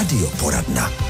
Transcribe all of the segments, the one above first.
Radioporadna.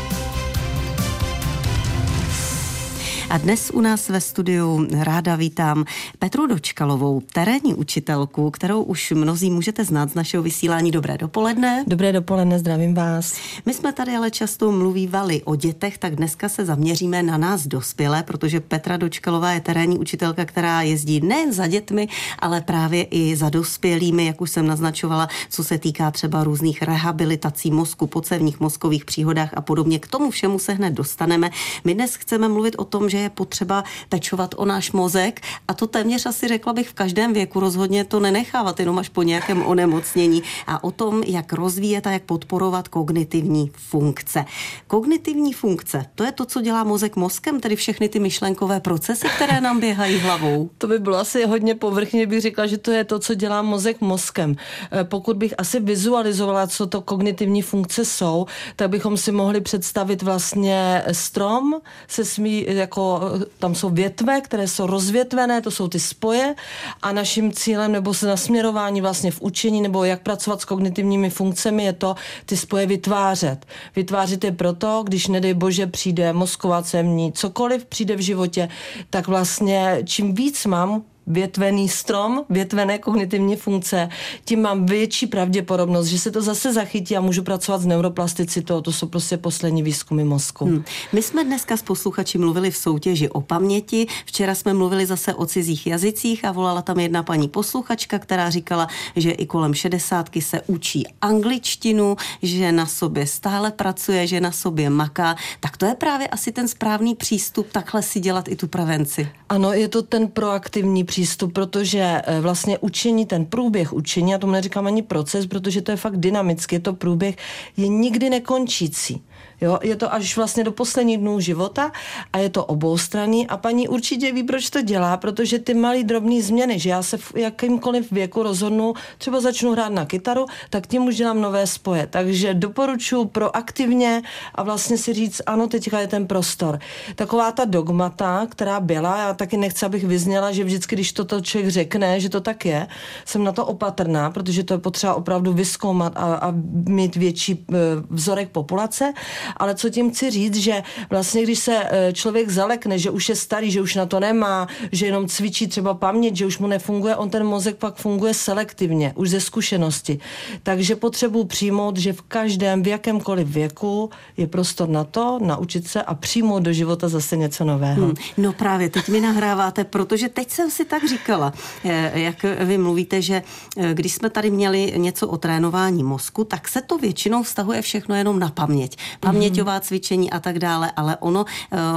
A dnes u nás ve studiu ráda vítám Petru Dočkalovou, terénní učitelku, kterou už mnozí můžete znát z našeho vysílání. Dobré dopoledne. Dobré dopoledne, zdravím vás. My jsme tady ale často mluvívali o dětech, tak dneska se zaměříme na nás dospělé, protože Petra Dočkalová je terénní učitelka, která jezdí nejen za dětmi, ale právě i za dospělými, jak už jsem naznačovala, co se týká třeba různých rehabilitací mozku, pocevních mozkových příhodách a podobně. K tomu všemu se hned dostaneme. My dnes chceme mluvit o tom, že je potřeba pečovat o náš mozek a to téměř asi řekla bych v každém věku rozhodně to nenechávat jenom až po nějakém onemocnění a o tom, jak rozvíjet a jak podporovat kognitivní funkce. Kognitivní funkce, to je to, co dělá mozek mozkem, tedy všechny ty myšlenkové procesy, které nám běhají hlavou. To by bylo asi hodně povrchně, bych řekla, že to je to, co dělá mozek mozkem. Eh, pokud bych asi vizualizovala, co to kognitivní funkce jsou, tak bychom si mohli představit vlastně strom se smí jako tam jsou větve, které jsou rozvětvené, to jsou ty spoje a naším cílem nebo se nasměrování vlastně v učení nebo jak pracovat s kognitivními funkcemi je to ty spoje vytvářet. Vytvářet je proto, když nedej bože přijde mozková cemní, cokoliv přijde v životě, tak vlastně čím víc mám větvený strom, větvené kognitivní funkce, tím mám větší pravděpodobnost, že se to zase zachytí a můžu pracovat s neuroplasticitou. To jsou prostě poslední výzkumy mozku. Hmm. My jsme dneska s posluchači mluvili v soutěži o paměti. Včera jsme mluvili zase o cizích jazycích a volala tam jedna paní posluchačka, která říkala, že i kolem šedesátky se učí angličtinu, že na sobě stále pracuje, že na sobě maká. Tak to je právě asi ten správný přístup takhle si dělat i tu prevenci. Ano, je to ten proaktivní přístup, protože eh, vlastně učení, ten průběh učení, já tomu neříkám ani proces, protože to je fakt dynamický, je to průběh, je nikdy nekončící. Jo, je to až vlastně do posledních dnů života a je to oboustranný a paní určitě ví, proč to dělá, protože ty malé drobné změny, že já se v jakýmkoliv věku rozhodnu, třeba začnu hrát na kytaru, tak tím už dělám nové spoje. Takže doporučuji proaktivně a vlastně si říct, ano, teďka je ten prostor. Taková ta dogmata, která byla, já taky nechci, abych vyzněla, že vždycky, když toto člověk řekne, že to tak je, jsem na to opatrná, protože to je potřeba opravdu vyskoumat a, a mít větší e, vzorek populace ale co tím chci říct, že vlastně když se e, člověk zalekne, že už je starý, že už na to nemá, že jenom cvičí třeba paměť, že už mu nefunguje, on ten mozek pak funguje selektivně, už ze zkušenosti. Takže potřebuji přijmout, že v každém, v jakémkoliv věku je prostor na to, naučit se a přijmout do života zase něco nového. Hmm. No právě, teď mi nahráváte, protože teď jsem si tak říkala, e, jak vy mluvíte, že e, když jsme tady měli něco o trénování mozku, tak se to většinou vztahuje všechno jenom na paměť paměťová cvičení a tak dále, ale ono,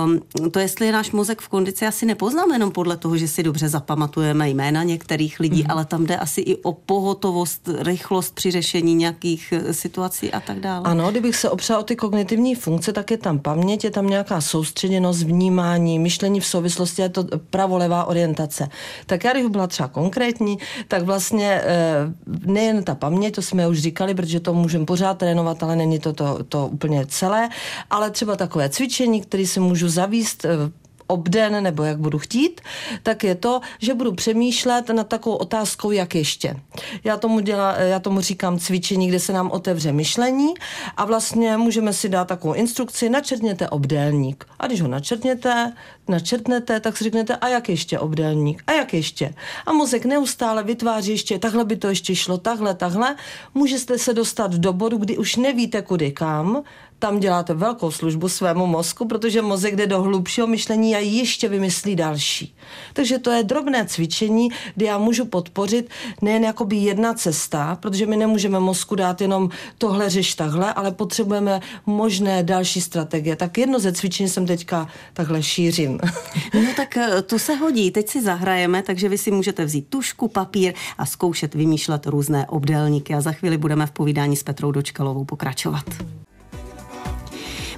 um, to jestli je náš mozek v kondici, asi nepoznáme jenom podle toho, že si dobře zapamatujeme jména některých lidí, mm. ale tam jde asi i o pohotovost, rychlost při řešení nějakých eh, situací a tak dále. Ano, kdybych se opřel o ty kognitivní funkce, tak je tam paměť, je tam nějaká soustředěnost, vnímání, myšlení v souvislosti, je to pravolevá orientace. Tak já, bych byla třeba konkrétní, tak vlastně eh, nejen ta paměť, to jsme už říkali, protože to můžeme pořád trénovat, ale není to, to, to úplně celé, ale třeba takové cvičení, které si můžu zavíst eh, obden, nebo jak budu chtít, tak je to, že budu přemýšlet nad takovou otázkou, jak ještě. Já tomu, dělá, já tomu říkám cvičení, kde se nám otevře myšlení a vlastně můžeme si dát takovou instrukci, načrtněte obdélník. A když ho načrtněte, načrtnete, tak si řeknete, a jak ještě obdélník, a jak ještě. A mozek neustále vytváří ještě, takhle by to ještě šlo, takhle, takhle. Můžete se dostat do bodu, kdy už nevíte kudy kam, tam děláte velkou službu svému mozku, protože mozek jde do hlubšího myšlení a ještě vymyslí další. Takže to je drobné cvičení, kdy já můžu podpořit nejen jakoby jedna cesta, protože my nemůžeme mozku dát jenom tohle řeš takhle, ale potřebujeme možné další strategie. Tak jedno ze cvičení jsem teďka takhle šířím. No tak eh, to se hodí. Teď si zahrajeme, takže vy si můžete vzít tušku, papír a zkoušet vymýšlet různé obdélníky. A za chvíli budeme v povídání s Petrou Dočkalovou pokračovat.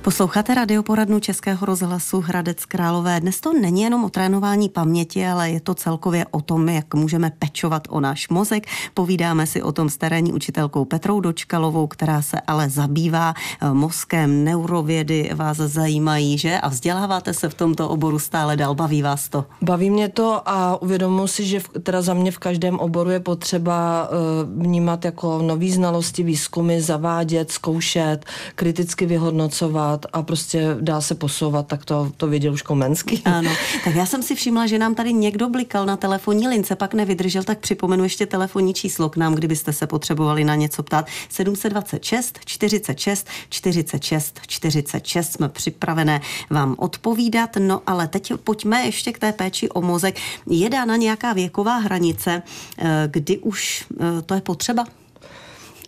Posloucháte radioporadnu Českého rozhlasu Hradec Králové. Dnes to není jenom o trénování paměti, ale je to celkově o tom, jak můžeme pečovat o náš mozek. Povídáme si o tom s terénní učitelkou Petrou Dočkalovou, která se ale zabývá eh, mozkem, neurovědy vás zajímají, že? A vzděláváte se v tomto oboru stále dál, baví vás to? Baví mě to a uvědomuji si, že v, teda za mě v každém oboru je potřeba uh, vnímat jako nový znalosti, výzkumy, zavádět, zkoušet, kriticky vyhodnocovat posouvat a prostě dá se posouvat, tak to, to věděl už Komenský. Ano, tak já jsem si všimla, že nám tady někdo blikal na telefonní lince, pak nevydržel, tak připomenu ještě telefonní číslo k nám, kdybyste se potřebovali na něco ptát. 726 46 46 46 jsme připravené vám odpovídat, no ale teď pojďme ještě k té péči o mozek. Je dána nějaká věková hranice, eh, kdy už eh, to je potřeba?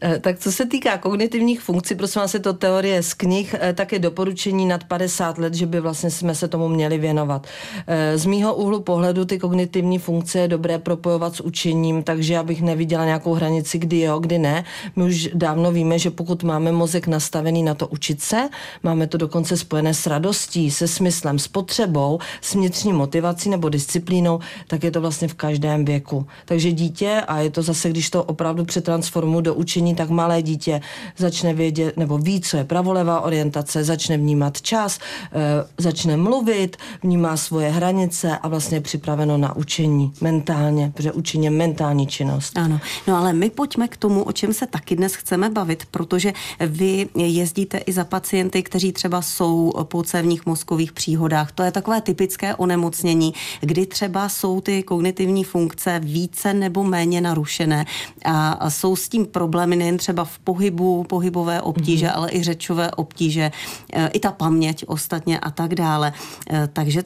Eh, tak co se týká kognitivních funkcí, prosím vás, je to teorie z knih, eh, tak je doporučení nad 50 let, že by vlastně jsme se tomu měli věnovat. Eh, z mýho úhlu pohledu ty kognitivní funkce je dobré propojovat s učením, takže já bych neviděla nějakou hranici, kdy jo, kdy ne. My už dávno víme, že pokud máme mozek nastavený na to učit se, máme to dokonce spojené s radostí, se smyslem, s potřebou, s vnitřní motivací nebo disciplínou, tak je to vlastně v každém věku. Takže dítě, a je to zase, když to opravdu přetransformu do učení, učení, tak malé dítě začne vědět nebo ví, co je pravolevá orientace, začne vnímat čas, e, začne mluvit, vnímá svoje hranice a vlastně je připraveno na učení mentálně, protože učení je mentální činnost. Ano, no ale my pojďme k tomu, o čem se taky dnes chceme bavit, protože vy jezdíte i za pacienty, kteří třeba jsou po cévních mozkových příhodách. To je takové typické onemocnění, kdy třeba jsou ty kognitivní funkce více nebo méně narušené a jsou s tím problémy nejen třeba v pohybu, pohybové obtíže, mm-hmm. ale i řečové obtíže, e, i ta paměť ostatně a tak dále. E, takže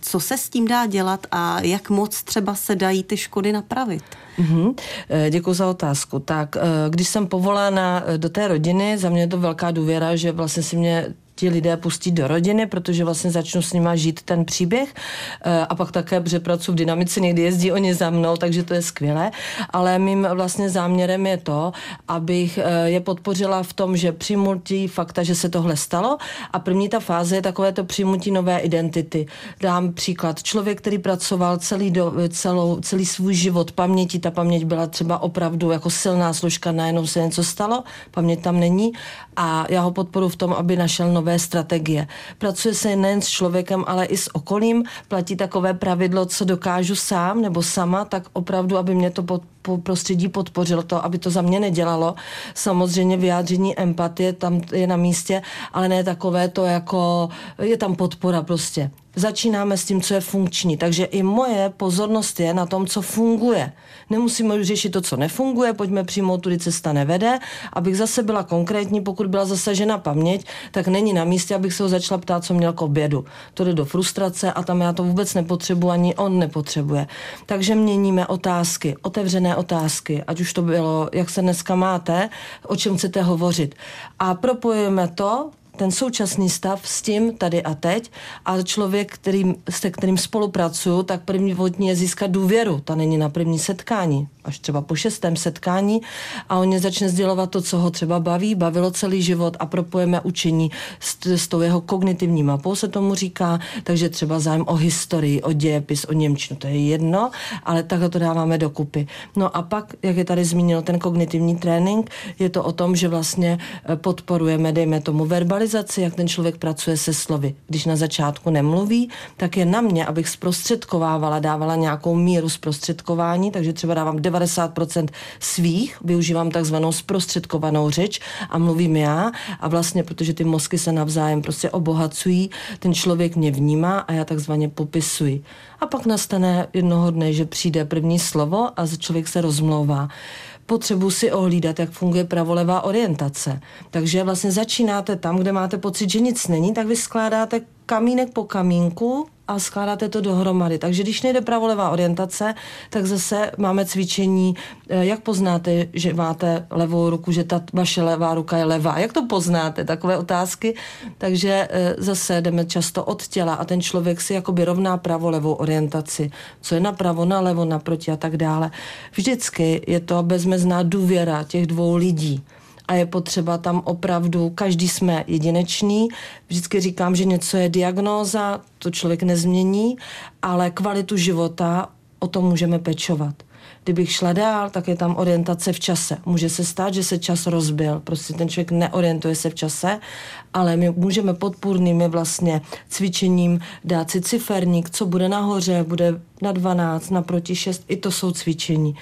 co se s tím dá dělat a jak moc třeba se dají ty škody napravit? Mm-hmm. Děkuji za otázku. Tak, když jsem povolána do té rodiny, za mě je to velká důvěra, že vlastně si mě ti lidé pustí do rodiny, protože vlastně začnu s nima žít ten příběh eh, a pak také, protože pracuji v dynamice, někdy jezdí oni za mnou, takže to je skvělé, ale mým vlastně záměrem je to, abych eh, je podpořila v tom, že přijmutí fakta, že se tohle stalo a první ta fáze je takové to přijmutí nové identity. Dám příklad. Člověk, který pracoval celý, do, celou, celý svůj život paměti, ta paměť byla třeba opravdu jako silná složka, najednou se něco stalo, paměť tam není a já ho podporu v tom, aby našel nové strategie. Pracuje se nejen s člověkem, ale i s okolím. Platí takové pravidlo, co dokážu sám nebo sama, tak opravdu, aby mě to pod, po prostředí podpořilo to, aby to za mě nedělalo. Samozřejmě vyjádření empatie tam je na místě, ale ne takové to jako, je tam podpora prostě začínáme s tím, co je funkční. Takže i moje pozornost je na tom, co funguje. Nemusíme už řešit to, co nefunguje, pojďme přijmout, tudy cesta nevede. Abych zase byla konkrétní, pokud byla zasažena paměť, tak není na místě, abych se ho začala ptát, co měl k obědu. To jde do frustrace a tam já to vůbec nepotřebuji, ani on nepotřebuje. Takže měníme otázky, otevřené otázky, ať už to bylo, jak se dneska máte, o čem chcete hovořit. A propojujeme to ten současný stav s tím tady a teď a člověk, který, se kterým spolupracuju, tak první vodní je získat důvěru. Ta není na první setkání, až třeba po šestém setkání a on mě začne sdělovat to, co ho třeba baví, bavilo celý život a propojeme učení s, s tou jeho kognitivní mapou, se tomu říká, takže třeba zájem o historii, o dějepis, o Němčinu, to je jedno, ale takhle to dáváme dokupy. No a pak, jak je tady zmínil ten kognitivní trénink, je to o tom, že vlastně eh, podporujeme, dejme tomu, verbalizaci, jak ten člověk pracuje se slovy. Když na začátku nemluví, tak je na mě, abych zprostředkovávala, dávala nějakou míru zprostředkování, takže třeba dávám 90% svých, využívám takzvanou zprostředkovanou řeč a mluvím já a vlastně, protože ty mozky se navzájem prostě obohacují, ten člověk mě vnímá a já takzvaně popisuji. A pak nastane jednoho dne, že přijde první slovo a člověk se rozmlouvá potřebu si ohlídat, jak funguje pravolevá orientace. Takže vlastně začínáte tam, kde máte pocit, že nic není, tak vy skládáte kamínek po kamínku a skládáte to dohromady. Takže když nejde pravolevá orientace, tak zase máme cvičení, eh, jak poznáte, že máte levou ruku, že ta vaše levá ruka je levá. Jak to poznáte? Takové otázky. Takže eh, zase jdeme často od těla a ten člověk si jakoby rovná pravo-levou orientaci. Co je napravo, nalevo, naproti a tak dále. Vždycky je to bezmezná důvěra těch dvou lidí a je potřeba tam opravdu, každý jsme jedinečný. Vždycky říkám, že něco je diagnóza, to člověk nezmění, ale kvalitu života o tom můžeme pečovat. Kdybych šla dál, tak je tam orientace v čase. Může se stát, že se čas rozbil. Prostě ten člověk neorientuje se v čase, ale my můžeme podpůrnými vlastně cvičením dát si ciferník, co bude nahoře, bude na 12, naproti 6, i to jsou cvičení.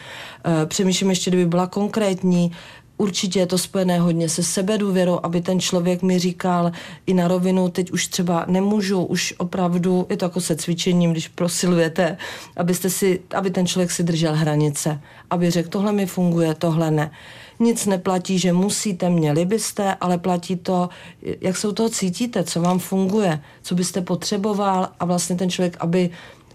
E, přemýšlím ještě, kdyby byla konkrétní, určitě je to spojené hodně se sebedůvěrou, aby ten člověk mi říkal i na rovinu, teď už třeba nemůžu, už opravdu, je to jako se cvičením, když prosilujete, abyste si, aby ten člověk si držel hranice, aby řekl, tohle mi funguje, tohle ne. Nic neplatí, že musíte, měli byste, ale platí to, jak se u toho cítíte, co vám funguje, co byste potřeboval a vlastně ten člověk, aby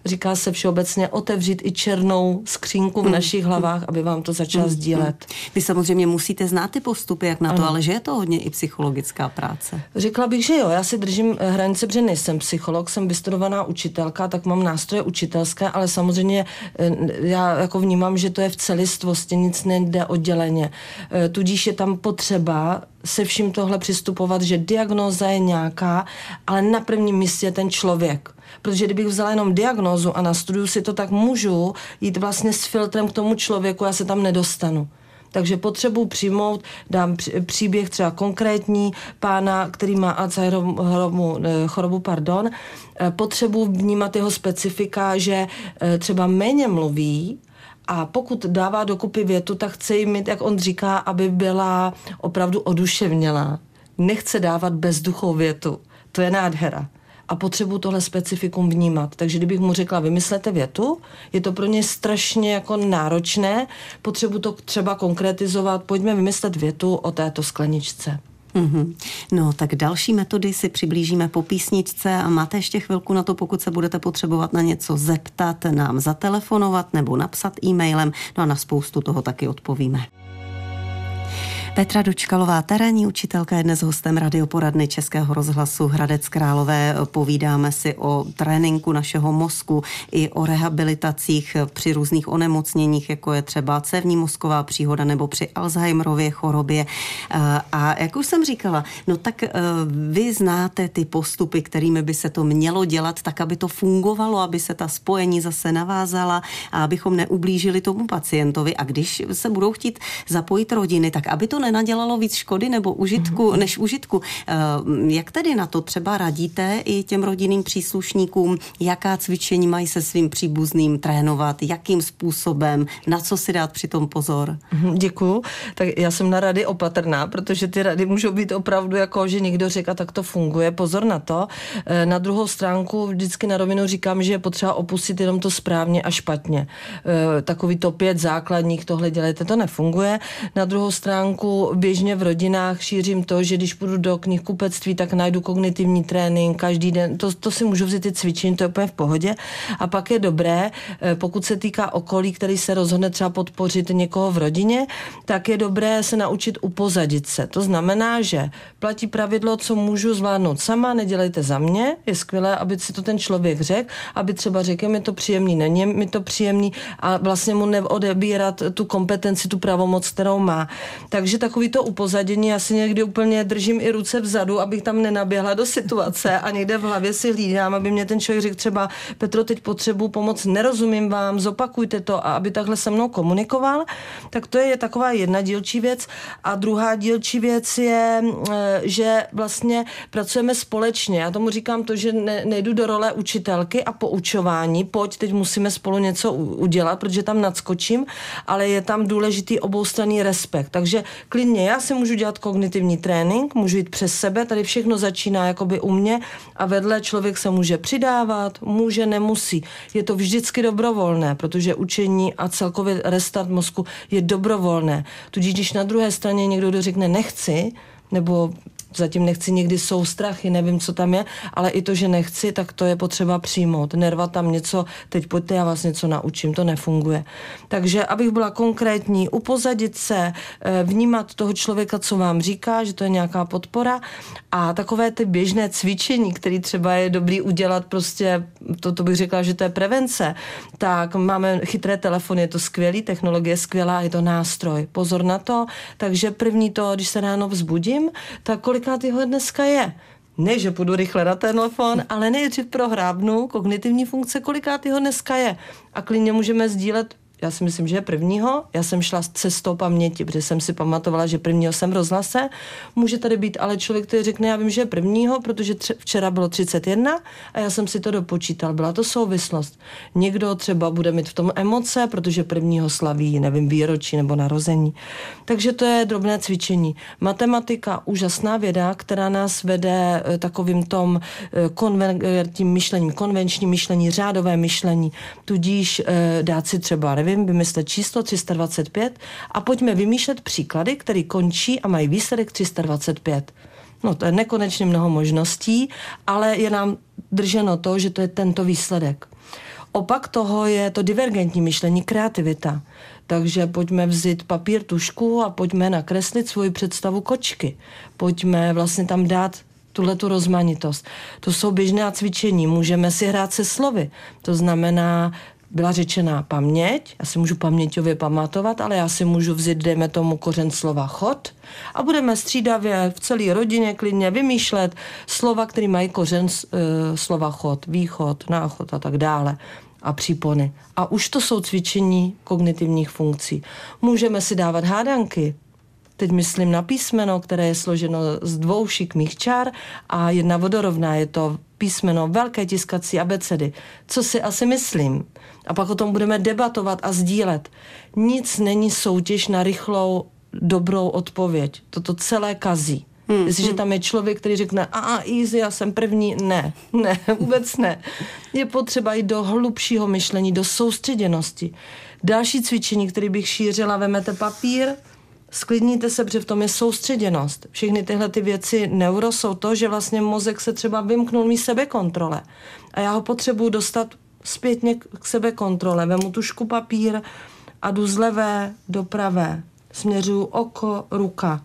říká se všeobecně, otevřít i černou skřínku v hmm. našich hlavách, aby vám to začal hmm. sdílet. Vy samozřejmě musíte znát ty postupy, jak na to, ano. ale že je to hodně i psychologická práce. Řekla bych, že jo. Já si držím eh, hranice, protože nejsem psycholog, jsem vystudovaná učitelka, tak mám nástroje učitelské, ale samozřejmě eh, já jako vnímám, že to je v celistvosti, nic nejde odděleně. Eh, tudíž je tam potřeba se vším tohle přistupovat, že diagnóza je nějaká, ale na prvním místě je ten člověk. Protože kdybych vzala jenom diagnózu a nastuduju si to, tak můžu jít vlastně s filtrem k tomu člověku, já se tam nedostanu. Takže potřebuji přijmout, dám příběh třeba konkrétní pána, který má Alzheimerovu eh, chorobu, pardon, eh, potřebuji vnímat jeho specifika, že eh, třeba méně mluví, a pokud dává dokupy větu, tak chce jí mít, jak on říká, aby byla opravdu oduševnělá. Nechce dávat bezduchou větu. To je nádhera a potřebuji tohle specifikum vnímat. Takže kdybych mu řekla, vymyslete větu, je to pro ně strašně jako náročné, potřebuji to třeba konkretizovat, pojďme vymyslet větu o této skleničce. Mm-hmm. No, tak další metody si přiblížíme po písničce a máte ještě chvilku na to, pokud se budete potřebovat na něco zeptat, nám zatelefonovat nebo napsat e-mailem, no a na spoustu toho taky odpovíme. Petra Dočkalová, terénní učitelka, je dnes hostem radioporadny Českého rozhlasu Hradec Králové. Povídáme si o tréninku našeho mozku i o rehabilitacích při různých onemocněních, jako je třeba cévní mozková příhoda nebo při Alzheimerově chorobě. A jak už jsem říkala, no tak e, vy znáte ty postupy, kterými by se to mělo dělat, tak aby to fungovalo, aby se ta spojení zase navázala a abychom neublížili tomu pacientovi. A když se budou chtít zapojit rodiny, tak aby to nenadělalo víc škody nebo užitku mm-hmm. než užitku. Eh, jak tedy na to třeba radíte i těm rodinným příslušníkům, jaká cvičení mají se svým příbuzným trénovat, jakým způsobem, na co si dát při tom pozor? Mhm, děkuju. Tak já jsem na rady opatrná, protože ty rady můžou být opravdu jako, že někdo řekl, tak to funguje. Pozor na to. Eh, na druhou stránku vždycky na rovinu říkám, že je potřeba opustit jenom to správně a špatně. Eh, takový to pět základních, tohle dělejte, to nefunguje. Na druhou stránku běžně v rodinách šířím to, že když půjdu do knihkupectví, tak najdu kognitivní trénink každý den. To, to si můžu vzít ty cvičení, to je úplně v pohodě. A pak je dobré, eh, pokud se týká okolí, který se rozhodne třeba podpořit někoho v rodině, tak je dobré se naučit upozadit se. To znamená, že platí pravidlo, co můžu zvládnout sama, nedělejte za mě. Je skvělé, aby si to ten člověk řekl, aby třeba řekl, mi to příjemný, není mi to příjemný a vlastně mu neodebírat tu kompetenci, tu pravomoc, kterou má. Takže takový to upozadění, já si někdy úplně držím i ruce vzadu, abych tam nenaběhla do situace a někde v hlavě si hlídám, aby mě ten člověk řekl třeba, Petro, teď potřebuji pomoc, nerozumím vám, zopakujte to a aby takhle se mnou komunikoval, tak to je taková jedna dílčí věc. A druhá dílčí věc je, eh, že vlastně pracujeme společně. Já tomu říkám to, že ne, nejdu do role učitelky a poučování, pojď, teď musíme spolu něco udělat, protože tam nadskočím, ale je tam důležitý oboustranný respekt. Takže klidně já si můžu dělat kognitivní trénink, můžu jít přes sebe, tady všechno začíná jakoby u mě a vedle člověk se může přidávat, může, nemusí. Je to vždycky dobrovolné, protože učení a celkově restart mozku je dobrovolné. Tudíž když na druhé straně někdo řekne nechci, nebo zatím nechci někdy soustrachy, nevím, co tam je, ale i to, že nechci, tak to je potřeba přijmout. Nervat tam něco, teď pojďte, já vás něco naučím, to nefunguje. Takže, abych byla konkrétní, upozadit se, eh, vnímat toho člověka, co vám říká, že to je nějaká podpora a takové ty běžné cvičení, které třeba je dobrý udělat, prostě, to, to bych řekla, že to je prevence, tak máme chytré telefony, je to skvělý, technologie je skvělá, je to nástroj. Pozor na to, takže první to, když se ráno vzbudím, tak kolikátý ho dneska je? Ne, že půjdu rychle na telefon, ale nejdřív prohrábnu kognitivní funkce, kolikátý ho dneska je. A klidně můžeme sdílet já si myslím, že prvního. Já jsem šla s cestou paměti, protože jsem si pamatovala, že prvního jsem rozhlase. Může tady být ale člověk, který řekne, já vím, že je prvního, protože tři, včera bylo 31 a já jsem si to dopočítal. Byla to souvislost. Někdo třeba bude mít v tom emoce, protože prvního slaví, nevím, výročí nebo narození. Takže to je drobné cvičení. Matematika, úžasná věda, která nás vede eh, takovým tom eh, konven, tím myšlením, konvenčním myšlení, řádové myšlení, tudíž eh, dát si třeba, nevím, nevím, vymyslet číslo 325 a pojďme vymýšlet příklady, které končí a mají výsledek 325. No to je nekonečně mnoho možností, ale je nám drženo to, že to je tento výsledek. Opak toho je to divergentní myšlení, kreativita. Takže pojďme vzít papír, tušku a pojďme nakreslit svoji představu kočky. Pojďme vlastně tam dát tuhle tu rozmanitost. To jsou běžná cvičení, můžeme si hrát se slovy. To znamená byla řečená paměť, já si můžu paměťově pamatovat, ale já si můžu vzít, dejme tomu, kořen slova chod a budeme střídavě v celé rodině klidně vymýšlet slova, které mají kořen uh, slova chod, východ, náchod a tak dále a přípony. A už to jsou cvičení kognitivních funkcí. Můžeme si dávat hádanky, teď myslím na písmeno, které je složeno z dvou šikmých čár a jedna vodorovná, je to písmeno velké tiskací abecedy. Co si asi myslím? A pak o tom budeme debatovat a sdílet. Nic není soutěž na rychlou, dobrou odpověď. Toto celé kazí. Hmm, Jestliže hmm. tam je člověk, který řekne, a, a easy, já jsem první, ne, ne, vůbec ne. Je potřeba jít do hlubšího myšlení, do soustředěnosti. Další cvičení, který bych šířila, vemete papír, sklidníte se, protože v tom je soustředěnost. Všechny tyhle ty věci neuro jsou to, že vlastně mozek se třeba vymknul mý sebekontrole. A já ho potřebuji dostat zpětně k sebekontrole. Vemu tušku papír a jdu z levé do pravé. Směřuju oko, ruka.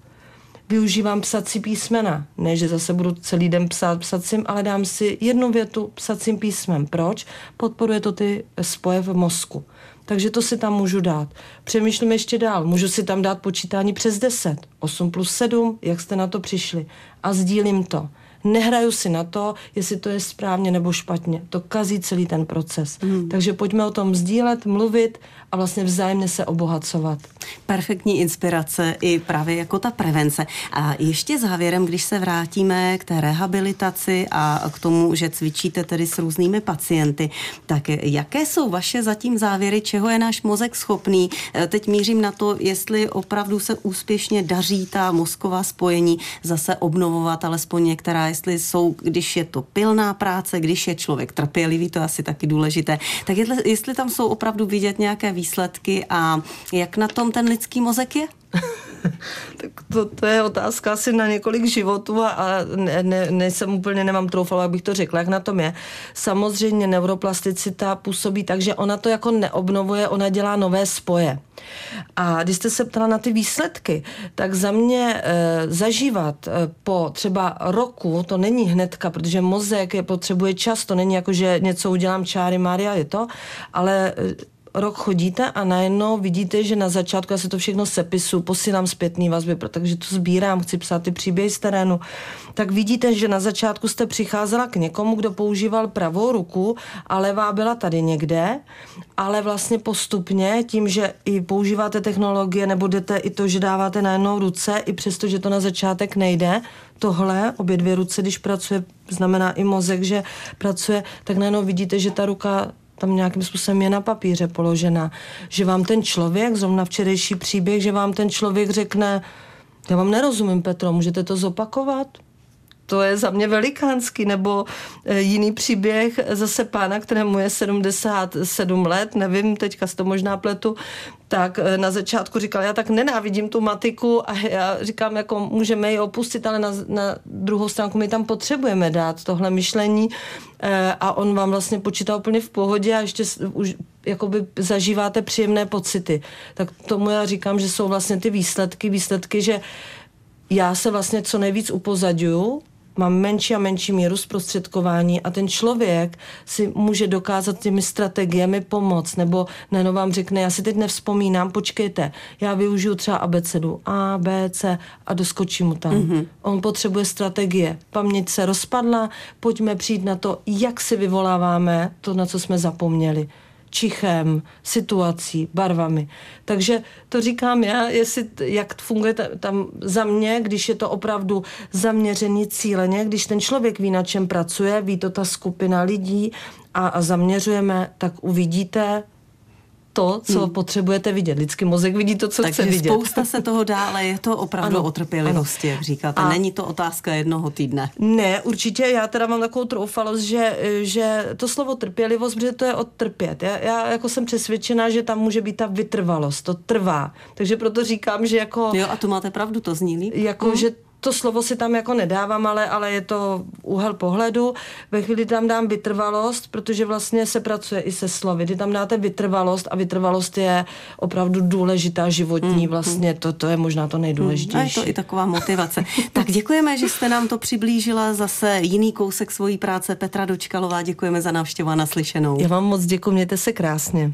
Využívám psací písmena. Ne, že zase budu celý den psát psacím, ale dám si jednu větu psacím písmem. Proč? Podporuje to ty spoje v mozku takže to si tam můžu dát. Přemýšlím ještě dál, můžu si tam dát počítání přes 10, 8 plus 7, jak jste na to přišli a sdílím to. Nehraju si na to, jestli to je správně nebo špatně. To kazí celý ten proces. Hmm. Takže pojďme o tom sdílet, mluvit a vlastně vzájemně se obohacovat. Perfektní inspirace i právě jako ta prevence. A ještě závěrem, když se vrátíme k té rehabilitaci a k tomu, že cvičíte tedy s různými pacienty, tak jaké jsou vaše zatím závěry, čeho je náš mozek schopný? E, teď mířím na to, jestli opravdu se úspěšně daří ta mozková spojení zase obnovovat, alespoň některá, jestli jsou, když je to pilná práce, když je člověk trpělivý, to je asi taky důležité, tak jestli, jestli tam jsou opravdu vidět nějaké výsledky a jak na tom ten lidský mozek je? tak to, to je otázka asi na několik životů a, a ne, ne, nejsem úplně, nemám troufala, abych to řekla, jak na tom je. Samozřejmě neuroplasticita působí tak, že ona to jako neobnovuje, ona dělá nové spoje. A když jste se ptala na ty výsledky, tak za mě e, zažívat e, po třeba roku, to není hnedka, protože mozek je, potřebuje čas, to není jako, že něco udělám čáry, Mária je to, ale e, rok chodíte a najednou vidíte, že na začátku já se to všechno sepisu, posílám zpětný vazby, takže to sbírám, chci psát ty příběhy z terénu, tak vidíte, že na začátku jste přicházela k někomu, kdo používal pravou ruku a levá byla tady někde, ale vlastně postupně tím, že i používáte technologie nebo jdete i to, že dáváte na jednou ruce, i přesto, že to na začátek nejde, tohle, obě dvě ruce, když pracuje, znamená i mozek, že pracuje, tak najednou vidíte, že ta ruka tam nějakým způsobem je na papíře položena. Že vám ten člověk, zrovna včerejší příběh, že vám ten člověk řekne, já vám nerozumím, Petro, můžete to zopakovat? To je za mě velikánský, nebo e, jiný příběh zase pána, kterému je 77 let, nevím, teďka s to možná pletu, tak e, na začátku říkal, já tak nenávidím tu matiku a já říkám, jako můžeme ji opustit, ale na, na druhou stránku my tam potřebujeme dát tohle myšlení a on vám vlastně počítá úplně v pohodě a ještě už jakoby zažíváte příjemné pocity. Tak tomu já říkám, že jsou vlastně ty výsledky, výsledky, že já se vlastně co nejvíc upozaduju, mám menší a menší míru zprostředkování a ten člověk si může dokázat těmi strategiemi pomoct, nebo neno vám řekne, já si teď nevzpomínám, počkejte, já využiju třeba abecedu A, B, C a doskočím mu tam. Mm-hmm. On potřebuje strategie. Paměť se rozpadla, pojďme přijít na to, jak si vyvoláváme to, na co jsme zapomněli čichem, situací, barvami. Takže to říkám já, jestli, jak funguje tam za mě, když je to opravdu zaměřený cíleně, když ten člověk ví, na čem pracuje, ví to ta skupina lidí a, a zaměřujeme, tak uvidíte, to, co hmm. potřebujete vidět. Lidský mozek vidí to, co Takže chce vidět. spousta se toho dá, ale je to opravdu ano, o trpělivosti, ano. jak říkáte. A Není to otázka jednoho týdne. Ne, určitě. Já teda mám takovou troufalost, že, že to slovo trpělivost, protože to je odtrpět. Já, já jako jsem přesvědčená, že tam může být ta vytrvalost, to trvá. Takže proto říkám, že jako... Jo, a to máte pravdu, to zní líp. Jako, hmm. že to slovo si tam jako nedávám, ale, ale je to úhel pohledu. Ve chvíli tam dám vytrvalost, protože vlastně se pracuje i se slovy. Kdy tam dáte vytrvalost a vytrvalost je opravdu důležitá životní mm, vlastně. To, to je možná to nejdůležitější. Mm, a je to i taková motivace. tak děkujeme, že jste nám to přiblížila. Zase jiný kousek svojí práce Petra Dočkalová. Děkujeme za návštěvu a naslyšenou. Já vám moc děkuji, mějte se krásně.